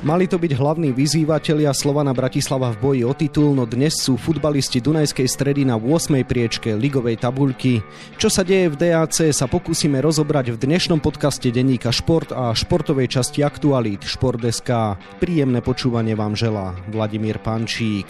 Mali to byť hlavní vyzývatelia Slovana Bratislava v boji o titul, no dnes sú futbalisti Dunajskej stredy na 8. priečke ligovej tabuľky. Čo sa deje v DAC sa pokúsime rozobrať v dnešnom podcaste denníka Šport a športovej časti aktualít Šport.sk. Príjemné počúvanie vám želá Vladimír Pančík.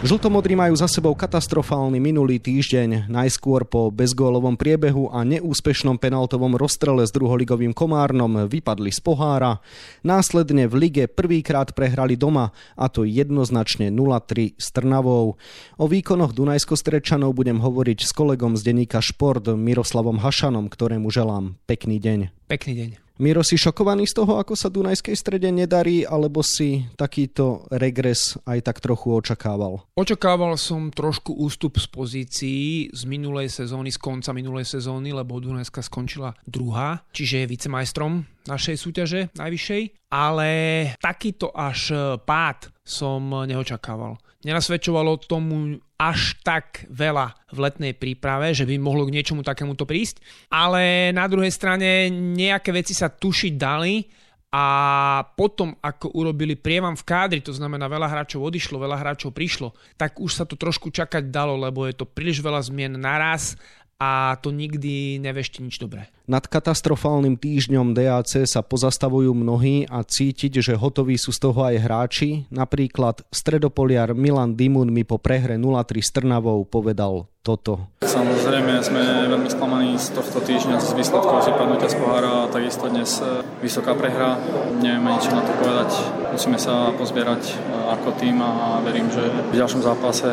Žltomodrí majú za sebou katastrofálny minulý týždeň, najskôr po bezgólovom priebehu a neúspešnom penaltovom rozstrele s druholigovým Komárnom vypadli z pohára. Následne v lige prvýkrát prehrali doma, a to jednoznačne 0-3 s Trnavou. O výkonoch Dunajsko-Strečanov budem hovoriť s kolegom z denníka Šport Miroslavom Hašanom, ktorému želám pekný deň. Pekný deň. Miro, si šokovaný z toho, ako sa Dunajskej strede nedarí, alebo si takýto regres aj tak trochu očakával? Očakával som trošku ústup z pozícií z minulej sezóny, z konca minulej sezóny, lebo Dunajska skončila druhá, čiže je vicemajstrom našej súťaže najvyššej, ale takýto až pád som neočakával. Nenasvedčovalo tomu až tak veľa v letnej príprave, že by mohlo k niečomu takémuto prísť. Ale na druhej strane nejaké veci sa tušiť dali a potom, ako urobili prievam v kádri, to znamená veľa hráčov odišlo, veľa hráčov prišlo, tak už sa to trošku čakať dalo, lebo je to príliš veľa zmien naraz a to nikdy nevešti nič dobré. Nad katastrofálnym týždňom DAC sa pozastavujú mnohí a cítiť, že hotoví sú z toho aj hráči. Napríklad stredopoliar Milan Dimun mi po prehre 0-3 s Trnavou povedal toto. Samozrejme sme veľmi sklamaní z tohto týždňa z výsledkov vypadnutia z pohára a takisto dnes e, vysoká prehra. Nevieme nič na to povedať. Musíme sa pozbierať e, ako tým a verím, že v ďalšom zápase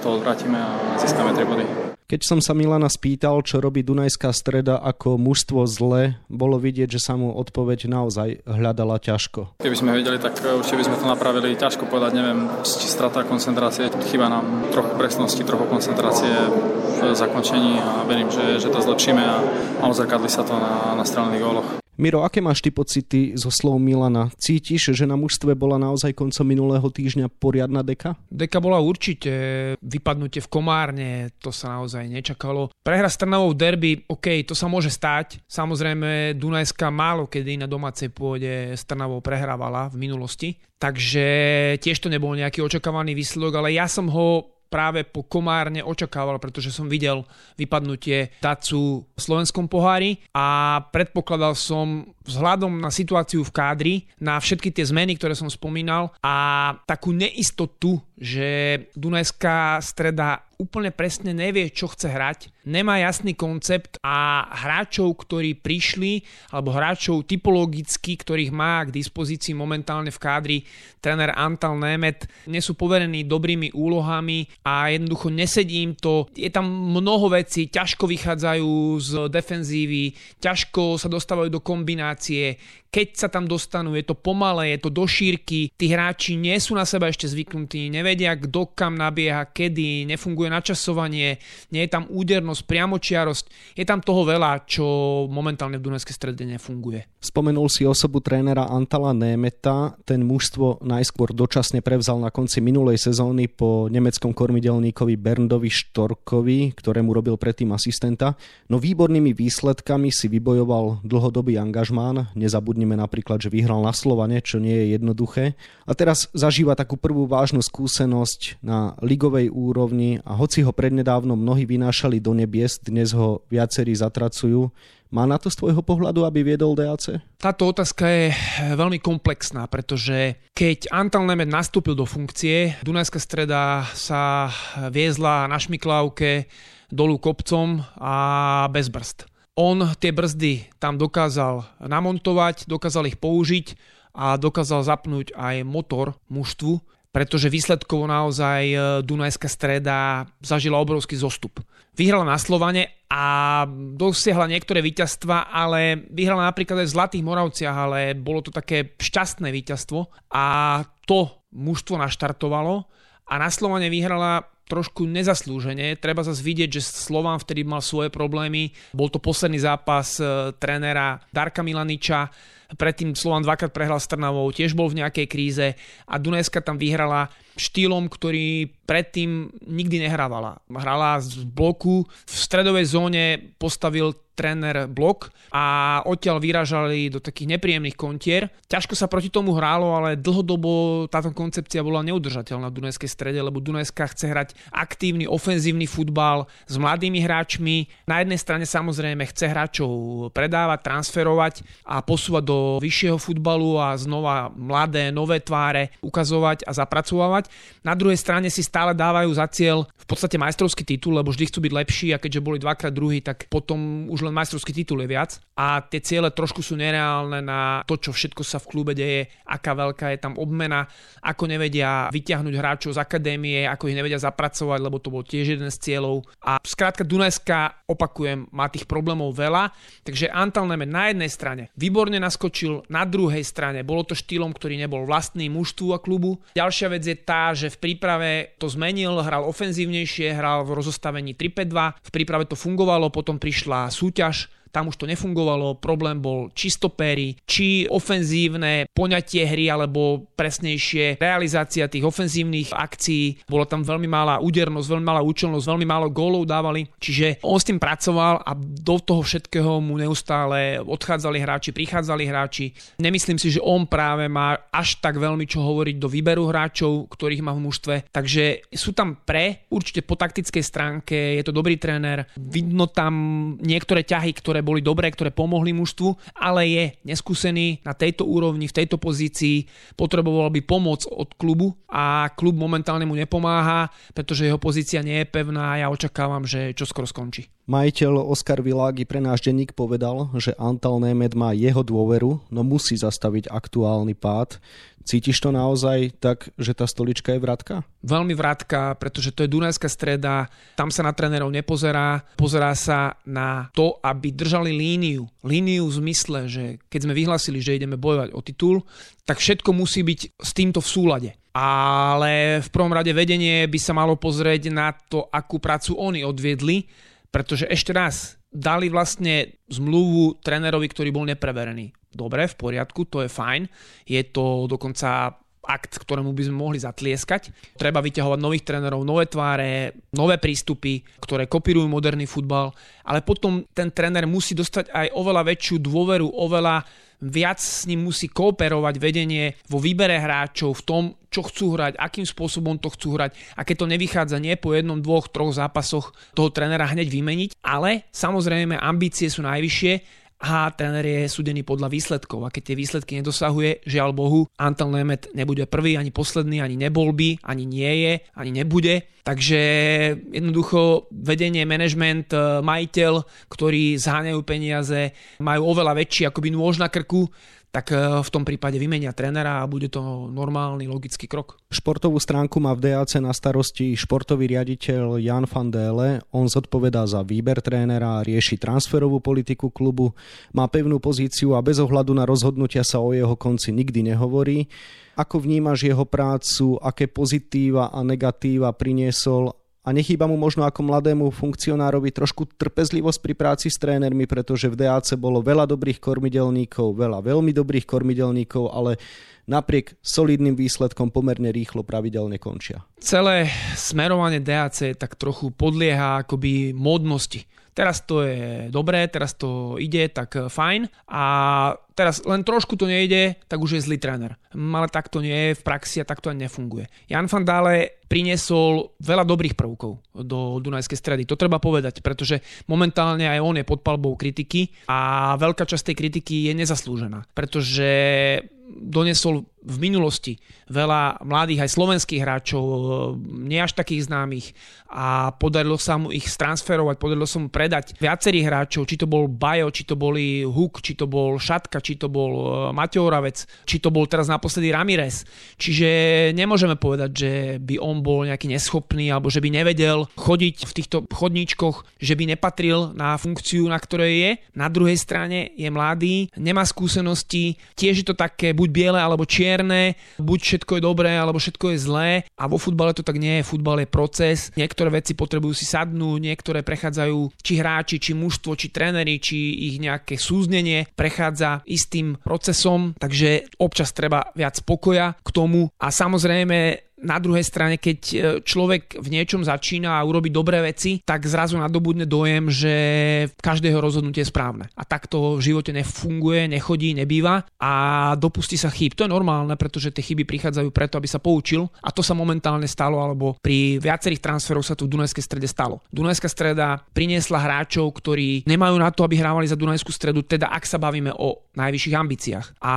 to odvrátime a získame 3 body. Keď som sa Milana spýtal, čo robí Dunajská streda ako mužstvo zle, bolo vidieť, že sa mu odpoveď naozaj hľadala ťažko. Keby sme vedeli, tak určite by sme to napravili. Ťažko povedať, neviem, či strata koncentrácie. Chyba nám trochu presnosti, trochu koncentrácie v zakončení a verím, že, že to zlepšíme a, a ozrkadli sa to na, na strelených góloch. Miro, aké máš ty pocity zo slov Milana? Cítiš, že na mužstve bola naozaj koncom minulého týždňa poriadna deka? Deka bola určite. Vypadnutie v Komárne, to sa naozaj nečakalo. Prehra s Trnavou derby, OK, to sa môže stať. Samozrejme, Dunajska málo kedy na domácej pôde s Trnavou prehrávala v minulosti. Takže tiež to nebol nejaký očakávaný výsledok, ale ja som ho práve po Komárne očakával, pretože som videl vypadnutie Dacu v slovenskom pohári a predpokladal som vzhľadom na situáciu v kádri, na všetky tie zmeny, ktoré som spomínal a takú neistotu, že Dunajská streda úplne presne nevie, čo chce hrať, nemá jasný koncept a hráčov, ktorí prišli, alebo hráčov typologicky, ktorých má k dispozícii momentálne v kádri tréner Antal Nemet, nie sú poverení dobrými úlohami a jednoducho nesedí im to. Je tam mnoho vecí, ťažko vychádzajú z defenzívy, ťažko sa dostávajú do kombinácie, keď sa tam dostanú, je to pomalé, je to do šírky, tí hráči nie sú na seba ešte zvyknutí, nevedia, kto kam nabieha, kedy, nefunguje načasovanie, nie je tam údernosť, priamočiarosť, je tam toho veľa, čo momentálne v Dunajskej strede nefunguje. Spomenul si osobu trénera Antala Németa, ten mužstvo najskôr dočasne prevzal na konci minulej sezóny po nemeckom kormidelníkovi Berndovi Štorkovi, ktorému robil predtým asistenta, no výbornými výsledkami si vybojoval dlhodobý angažmán, nezabudni Spomenieme napríklad, že vyhral na Slovane, čo nie je jednoduché. A teraz zažíva takú prvú vážnu skúsenosť na ligovej úrovni a hoci ho prednedávno mnohí vynášali do nebies, dnes ho viacerí zatracujú. Má na to z tvojho pohľadu, aby viedol DAC? Táto otázka je veľmi komplexná, pretože keď Antal Nemet nastúpil do funkcie, Dunajská streda sa viezla na šmiklavke dolu kopcom a bez brzd. On tie brzdy tam dokázal namontovať, dokázal ich použiť a dokázal zapnúť aj motor mužstvu, pretože výsledkovo naozaj e, Dunajská streda zažila obrovský zostup. Vyhrala na Slovane a dosiahla niektoré víťazstva, ale vyhrala napríklad aj v Zlatých Moravciach, ale bolo to také šťastné víťazstvo a to mužstvo naštartovalo a na Slovane vyhrala trošku nezaslúžene. Treba zase vidieť, že Slován vtedy mal svoje problémy. Bol to posledný zápas e, trénera Darka Milaniča. Predtým Slovan dvakrát prehral s Trnavou, tiež bol v nejakej kríze a Dunajska tam vyhrala štýlom, ktorý predtým nikdy nehrávala. Hrala z bloku, v stredovej zóne postavil tréner blok a odtiaľ vyražali do takých nepríjemných kontier. Ťažko sa proti tomu hrálo, ale dlhodobo táto koncepcia bola neudržateľná v Dunajskej strede, lebo Dunajská chce hrať aktívny, ofenzívny futbal s mladými hráčmi. Na jednej strane samozrejme chce hráčov predávať, transferovať a posúvať do vyššieho futbalu a znova mladé, nové tváre ukazovať a zapracovať. Na druhej strane si stále dávajú za cieľ v podstate majstrovský titul, lebo vždy chcú byť lepší a keďže boli dvakrát druhý, tak potom už len majstrovský titul je viac. A tie ciele trošku sú nereálne na to, čo všetko sa v klube deje, aká veľká je tam obmena, ako nevedia vyťahnuť hráčov z akadémie, ako ich nevedia zapracovať, lebo to bol tiež jeden z cieľov. A skrátka Dunajská, opakujem, má tých problémov veľa, takže Antal Nemet na jednej strane výborne naskočil, na druhej strane bolo to štýlom, ktorý nebol vlastný mužstvu a klubu. Ďalšia vec je tá, že v príprave to zmenil, hral ofenzívnejšie, hral v rozostavení 3-5-2, v príprave to fungovalo, potom prišla súťaž, tam už to nefungovalo, problém bol či stopéry, či ofenzívne poňatie hry, alebo presnejšie realizácia tých ofenzívnych akcií. Bola tam veľmi malá údernosť, veľmi malá účelnosť, veľmi málo gólov dávali, čiže on s tým pracoval a do toho všetkého mu neustále odchádzali hráči, prichádzali hráči. Nemyslím si, že on práve má až tak veľmi čo hovoriť do výberu hráčov, ktorých má v mužstve, takže sú tam pre, určite po taktickej stránke, je to dobrý tréner, vidno tam niektoré ťahy, ktoré boli dobré, ktoré pomohli mužstvu, ale je neskúsený na tejto úrovni, v tejto pozícii, potreboval by pomoc od klubu a klub momentálne mu nepomáha, pretože jeho pozícia nie je pevná a ja očakávam, že čo skoro skončí. Majiteľ Oskar Világi pre náš denník povedal, že Antal Nemed má jeho dôveru, no musí zastaviť aktuálny pád. Cítiš to naozaj tak, že tá stolička je vratka? Veľmi vratka, pretože to je Dunajská streda, tam sa na trénerov nepozerá, pozerá sa na to, aby držali líniu. Líniu v zmysle, že keď sme vyhlasili, že ideme bojovať o titul, tak všetko musí byť s týmto v súlade. Ale v prvom rade vedenie by sa malo pozrieť na to, akú prácu oni odviedli, pretože ešte raz, dali vlastne zmluvu trénerovi, ktorý bol nepreverený dobre, v poriadku, to je fajn. Je to dokonca akt, ktorému by sme mohli zatlieskať. Treba vyťahovať nových trénerov, nové tváre, nové prístupy, ktoré kopírujú moderný futbal, ale potom ten tréner musí dostať aj oveľa väčšiu dôveru, oveľa viac s ním musí kooperovať vedenie vo výbere hráčov, v tom, čo chcú hrať, akým spôsobom to chcú hrať a keď to nevychádza nie po jednom, dvoch, troch zápasoch toho trénera hneď vymeniť, ale samozrejme ambície sú najvyššie a tréner je súdený podľa výsledkov a keď tie výsledky nedosahuje, žiaľ Bohu, Antal Nemet nebude prvý, ani posledný, ani nebol by, ani nie je, ani nebude. Takže jednoducho vedenie, management, e, majiteľ, ktorí zháňajú peniaze, majú oveľa väčší akoby nôž na krku, tak e, v tom prípade vymenia trénera a bude to normálny logický krok. Športovú stránku má v DAC na starosti športový riaditeľ Jan van Dele. On zodpovedá za výber trénera, rieši transferovú politiku klubu, má pevnú pozíciu a bez ohľadu na rozhodnutia sa o jeho konci nikdy nehovorí. Ako vnímaš jeho prácu, aké pozitíva a negatíva priniesol a nechýba mu možno ako mladému funkcionárovi trošku trpezlivosť pri práci s trénermi, pretože v DAC bolo veľa dobrých kormidelníkov, veľa veľmi dobrých kormidelníkov, ale napriek solidným výsledkom pomerne rýchlo pravidelne končia. Celé smerovanie DAC tak trochu podlieha akoby módnosti teraz to je dobré, teraz to ide, tak eh, fajn. A teraz len trošku to nejde, tak už je zlý tréner. Ale tak to nie je v praxi a tak to ani nefunguje. Jan van Dale priniesol veľa dobrých prvkov do Dunajskej stredy. To treba povedať, pretože momentálne aj on je pod palbou kritiky a veľká časť tej kritiky je nezaslúžená, pretože donesol v minulosti veľa mladých aj slovenských hráčov, e, nie až takých známych a podarilo sa mu ich stransferovať, podarilo sa mu predať viacerých hráčov, či to bol Bajo, či to boli Huk, či to bol Šatka, či to bol e, Mateo Oravec, či to bol teraz naposledy Ramirez. Čiže nemôžeme povedať, že by on bol nejaký neschopný alebo že by nevedel chodiť v týchto chodníčkoch, že by nepatril na funkciu, na ktorej je. Na druhej strane je mladý, nemá skúsenosti, tiež je to také buď biele alebo čierne, buď všetko je dobré alebo všetko je zlé. A vo futbale to tak nie je, futbal je proces, niektoré veci potrebujú si sadnúť, niektoré prechádzajú či hráči, či mužstvo, či tréneri, či ich nejaké súznenie prechádza istým procesom, takže občas treba viac pokoja k tomu. A samozrejme na druhej strane, keď e, človek v niečom začína a urobí dobré veci, tak zrazu nadobudne dojem, že každého rozhodnutie je správne. A tak to v živote nefunguje, nechodí, nebýva a dopustí sa chýb. To je normálne, pretože tie chyby prichádzajú preto, aby sa poučil a to sa momentálne stalo, alebo pri viacerých transferoch sa tu v Dunajskej strede stalo. Dunajská streda priniesla hráčov, ktorí nemajú na to, aby hrávali za Dunajskú stredu, teda ak sa bavíme o najvyšších ambíciách. A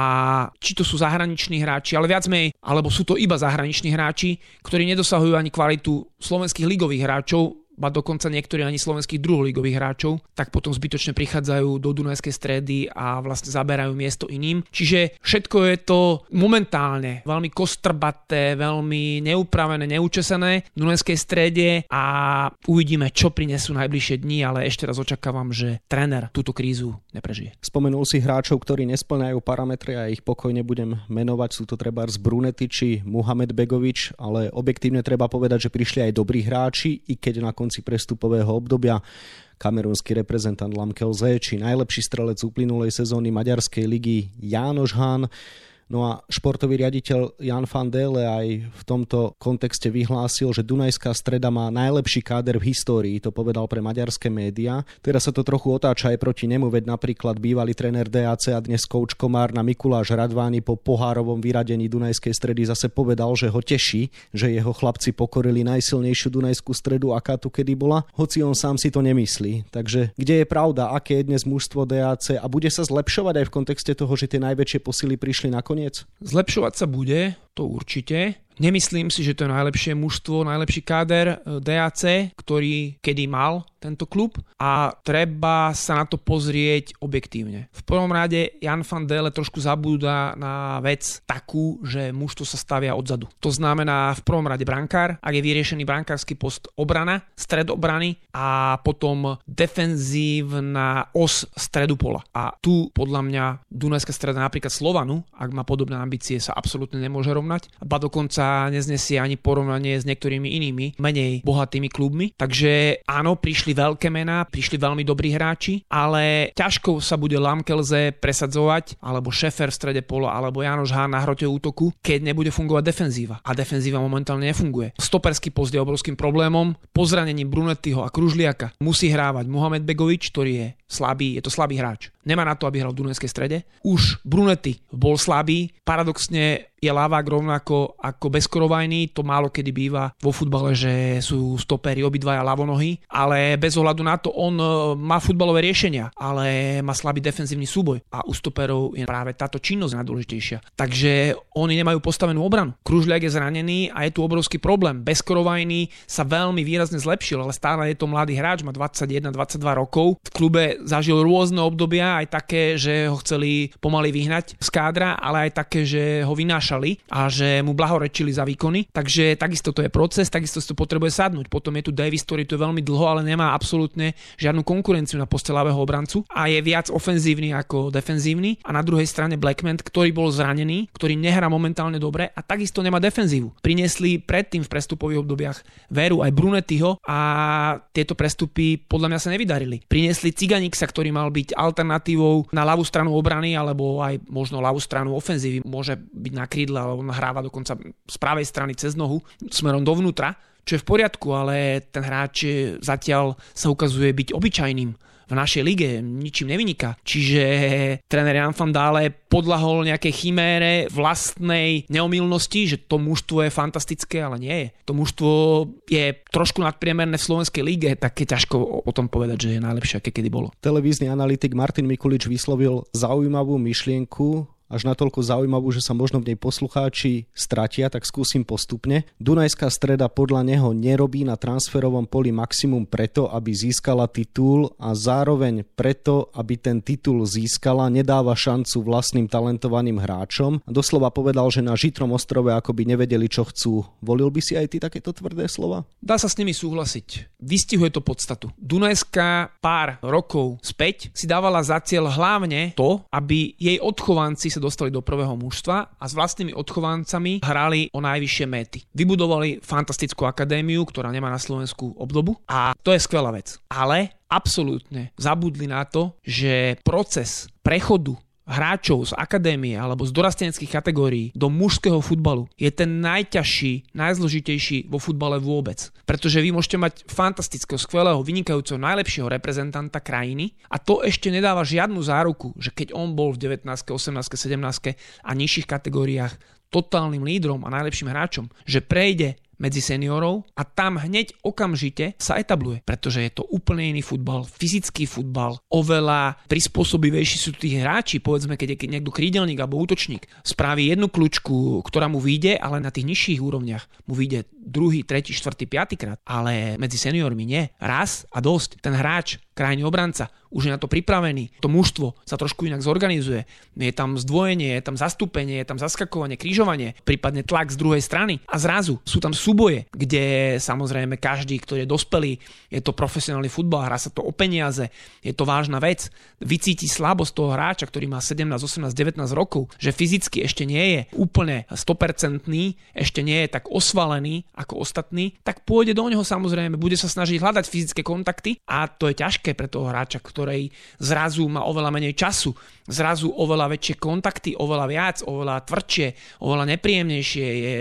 či to sú zahraniční hráči, ale viac menej, alebo sú to iba zahraniční hráči, hráči, ktorí nedosahujú ani kvalitu slovenských ligových hráčov, ba dokonca niektorí ani slovenských druholigových hráčov, tak potom zbytočne prichádzajú do Dunajskej stredy a vlastne zaberajú miesto iným. Čiže všetko je to momentálne veľmi kostrbaté, veľmi neupravené, neučesané v Dunajskej strede a uvidíme, čo prinesú najbližšie dni, ale ešte raz očakávam, že tréner túto krízu neprežije. Spomenul si hráčov, ktorí nesplňajú parametre a ich pokojne budem menovať. Sú to treba z Brunety či Muhamed Begovič, ale objektívne treba povedať, že prišli aj dobrí hráči, i keď na konci prestupového obdobia. Kamerúnsky reprezentant Lamkelze či najlepší strelec uplynulej sezóny Maďarskej ligy Jánoš Hán No a športový riaditeľ Jan van Dele aj v tomto kontexte vyhlásil, že Dunajská streda má najlepší káder v histórii, to povedal pre maďarské médiá. Teraz sa to trochu otáča aj proti nemu, veď napríklad bývalý tréner DAC a dnes kouč Komár na Mikuláš Radvány po pohárovom vyradení Dunajskej stredy zase povedal, že ho teší, že jeho chlapci pokorili najsilnejšiu Dunajskú stredu, aká tu kedy bola, hoci on sám si to nemyslí. Takže kde je pravda, aké je dnes mužstvo DAC a bude sa zlepšovať aj v kontexte toho, že tie najväčšie posily prišli nakoniec? Nakoniec? Zlepšovať sa bude, to určite. Nemyslím si, že to je najlepšie mužstvo, najlepší káder eh, DAC, ktorý kedy mal tento klub a treba sa na to pozrieť objektívne. V prvom rade Jan van Dele trošku zabúda na vec takú, že mužstvo sa stavia odzadu. To znamená v prvom rade brankár, ak je vyriešený brankársky post obrana, stred obrany a potom defenzívna os stredu pola. A tu podľa mňa Dunajská streda napríklad Slovanu, ak má podobné ambície, sa absolútne nemôže rovnať. Ba dokonca neznesie ani porovnanie s niektorými inými menej bohatými klubmi. Takže áno, prišli veľké mená, prišli veľmi dobrí hráči, ale ťažko sa bude Lamkelze presadzovať, alebo Šefer v strede pola, alebo Janoš Hán na hrote útoku, keď nebude fungovať defenzíva. A defenzíva momentálne nefunguje. Stoperský post je obrovským problémom. Po zranení Brunettyho a Kružliaka musí hrávať Mohamed Begovič, ktorý je slabý, je to slabý hráč. Nemá na to, aby hral v Dunajskej strede. Už Brunetti bol slabý, paradoxne je Lavák rovnako ako Beskorovajný, to málo kedy býva vo futbale, že sú stopery obidvaja ľavonohy, ale bez ohľadu na to on e, má futbalové riešenia, ale má slabý defenzívny súboj a u stoperov je práve táto činnosť najdôležitejšia. Takže oni nemajú postavenú obranu. Kružľak je zranený a je tu obrovský problém. Beskorovajný sa veľmi výrazne zlepšil, ale stále je to mladý hráč, má 21-22 rokov. V klube zažil rôzne obdobia, aj také, že ho chceli pomaly vyhnať z kádra, ale aj také, že ho vynášali a že mu blahorečili za výkony. Takže takisto to je proces, takisto si to potrebuje sadnúť. Potom je tu Davis, ktorý tu je veľmi dlho, ale nemá absolútne žiadnu konkurenciu na poste ľavého obrancu a je viac ofenzívny ako defenzívny. A na druhej strane Blackman, ktorý bol zranený, ktorý nehrá momentálne dobre a takisto nemá defenzívu. Priniesli predtým v prestupových obdobiach Veru aj Brunettyho a tieto prestupy podľa mňa sa nevydarili. Priniesli Ciganiksa, ktorý mal byť alternatívou na ľavú stranu obrany alebo aj možno ľavú stranu ofenzívy. Môže byť na krídle, alebo hráva dokonca z pravej strany cez nohu smerom dovnútra, čo je v poriadku, ale ten hráč zatiaľ sa ukazuje byť obyčajným v našej lige, ničím nevyniká. Čiže tréner Jan van Dále podlahol nejakej chimére vlastnej neomilnosti, že to mužstvo je fantastické, ale nie je. To mužstvo je trošku nadpriemerné v slovenskej lige, tak je ťažko o tom povedať, že je najlepšie, aké kedy bolo. Televízny analytik Martin Mikulič vyslovil zaujímavú myšlienku, až natoľko zaujímavú, že sa možno v nej poslucháči stratia, tak skúsim postupne. Dunajská streda podľa neho nerobí na transferovom poli maximum preto, aby získala titul a zároveň preto, aby ten titul získala, nedáva šancu vlastným talentovaným hráčom. Doslova povedal, že na Žitrom ostrove akoby nevedeli, čo chcú. Volil by si aj ty takéto tvrdé slova? Dá sa s nimi súhlasiť. Vystihuje to podstatu. Dunajská pár rokov späť si dávala za cieľ hlavne to, aby jej odchovanci sa sa dostali do prvého mužstva a s vlastnými odchovancami hrali o najvyššie méty. Vybudovali fantastickú akadémiu, ktorá nemá na Slovensku obdobu a to je skvelá vec. Ale absolútne zabudli na to, že proces prechodu hráčov z akadémie alebo z dorasteneckých kategórií do mužského futbalu je ten najťažší, najzložitejší vo futbale vôbec. Pretože vy môžete mať fantastického, skvelého, vynikajúceho, najlepšieho reprezentanta krajiny a to ešte nedáva žiadnu záruku, že keď on bol v 19., 18., 17. a nižších kategóriách totálnym lídrom a najlepším hráčom, že prejde medzi seniorov a tam hneď okamžite sa etabluje, pretože je to úplne iný futbal, fyzický futbal, oveľa prispôsobivejší sú tí hráči, povedzme, keď je niekto krídelník alebo útočník, spraví jednu kľúčku, ktorá mu vyjde, ale na tých nižších úrovniach mu vyjde druhý, tretí, štvrtý, piatýkrát, ale medzi seniormi nie. Raz a dosť. Ten hráč, krajný obranca, už je na to pripravený. To mužstvo sa trošku inak zorganizuje. Je tam zdvojenie, je tam zastúpenie, je tam zaskakovanie, krížovanie, prípadne tlak z druhej strany. A zrazu sú tam súboje, kde samozrejme každý, kto je dospelý, je to profesionálny futbal, hrá sa to o peniaze, je to vážna vec. Vycíti slabosť toho hráča, ktorý má 17, 18, 19 rokov, že fyzicky ešte nie je úplne 100%, ešte nie je tak osvalený ako ostatní, tak pôjde do neho samozrejme, bude sa snažiť hľadať fyzické kontakty a to je ťažké pre toho hráča, ktorej zrazu má oveľa menej času, zrazu oveľa väčšie kontakty, oveľa viac, oveľa tvrdšie, oveľa nepríjemnejšie, je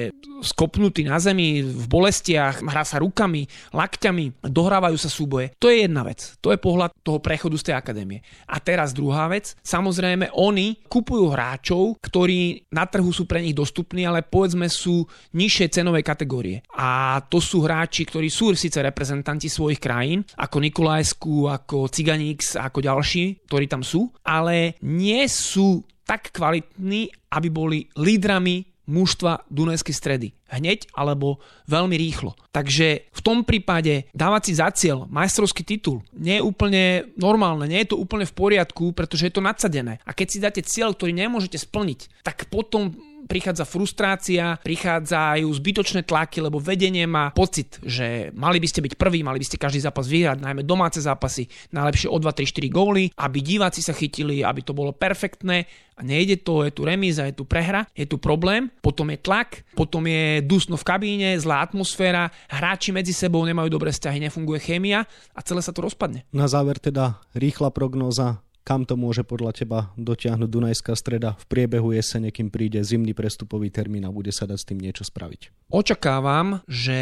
skopnutý na zemi v bolestiach, hrá sa rukami, lakťami, dohrávajú sa súboje. To je jedna vec. To je pohľad toho prechodu z tej akadémie. A teraz druhá vec. Samozrejme, oni kupujú hráčov, ktorí na trhu sú pre nich dostupní, ale povedzme sú nižšie cenovej kategórie. A to sú hráči, ktorí sú síce reprezentanti svojich krajín, ako Nikolajsku, ako Ciganík, ako ďalší, ktorí tam sú, ale nie sú tak kvalitní, aby boli lídrami mužstva Dunajskej stredy. Hneď alebo veľmi rýchlo. Takže v tom prípade dávať si za cieľ majstrovský titul nie je úplne normálne, nie je to úplne v poriadku, pretože je to nadsadené. A keď si dáte cieľ, ktorý nemôžete splniť, tak potom prichádza frustrácia, prichádzajú zbytočné tlaky, lebo vedenie má pocit, že mali by ste byť prví, mali by ste každý zápas vyhrať, najmä domáce zápasy, najlepšie o 2, 3, 4 góly, aby diváci sa chytili, aby to bolo perfektné. A nejde to, je tu remíza, je tu prehra, je tu problém, potom je tlak, potom je dusno v kabíne, zlá atmosféra, hráči medzi sebou nemajú dobré vzťahy, nefunguje chémia a celé sa to rozpadne. Na záver teda rýchla prognóza kam to môže podľa teba dotiahnuť Dunajská streda v priebehu jesene, kým príde zimný prestupový termín a bude sa dať s tým niečo spraviť? Očakávam, že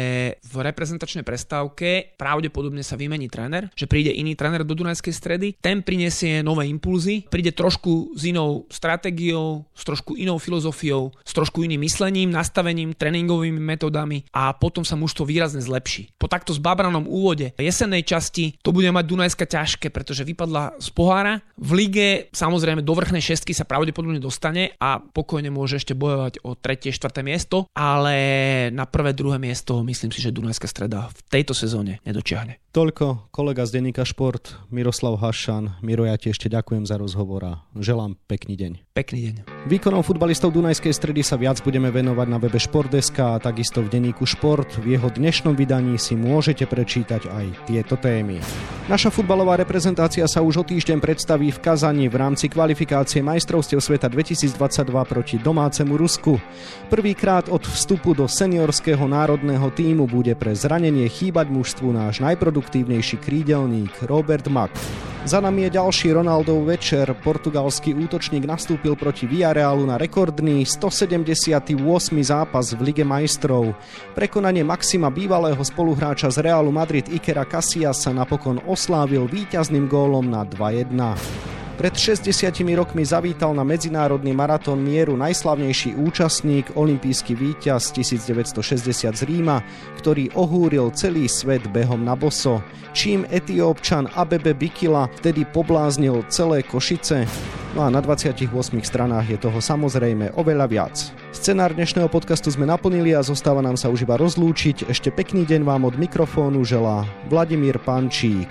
v reprezentačnej prestávke pravdepodobne sa vymení tréner, že príde iný tréner do Dunajskej stredy, ten prinesie nové impulzy, príde trošku s inou stratégiou, s trošku inou filozofiou, s trošku iným myslením, nastavením, tréningovými metodami a potom sa mužstvo výrazne zlepší. Po takto zbabranom úvode jesennej časti to bude mať Dunajska ťažké, pretože vypadla z pohára, v lige samozrejme do vrchnej šestky sa pravdepodobne dostane a pokojne môže ešte bojovať o tretie, štvrté miesto, ale na prvé, druhé miesto myslím si, že Dunajská streda v tejto sezóne nedočiahne. Toľko kolega z Denníka Šport, Miroslav Hašan. Miro, ja ti ešte ďakujem za rozhovor a želám pekný deň. Pekný deň. Výkonom futbalistov Dunajskej stredy sa viac budeme venovať na webe Športdeska a takisto v Denníku Šport. V jeho dnešnom vydaní si môžete prečítať aj tieto témy. Naša futbalová reprezentácia sa už o týždeň predstaví v Kazani v rámci kvalifikácie majstrovstiev sveta 2022 proti domácemu Rusku. Prvýkrát od vstupu do seniorského národného týmu bude pre zranenie chýbať mužstvu náš najproduktívnejší najatraktívnejší krídelník Robert Mack. Za nami je ďalší Ronaldov večer. Portugalský útočník nastúpil proti Villarealu na rekordný 178. zápas v Lige majstrov. Prekonanie Maxima bývalého spoluhráča z Realu Madrid Ikera Casillas sa napokon oslávil víťazným gólom na 2-1. Pred 60 rokmi zavítal na medzinárodný maratón mieru najslavnejší účastník, olimpijský víťaz 1960 z Ríma, ktorý ohúril celý svet behom na boso, čím etiópčan Abebe Bikila vtedy pobláznil celé Košice. No a na 28 stranách je toho samozrejme oveľa viac. Scenár dnešného podcastu sme naplnili a zostáva nám sa už iba rozlúčiť. Ešte pekný deň vám od mikrofónu želá Vladimír Pančík.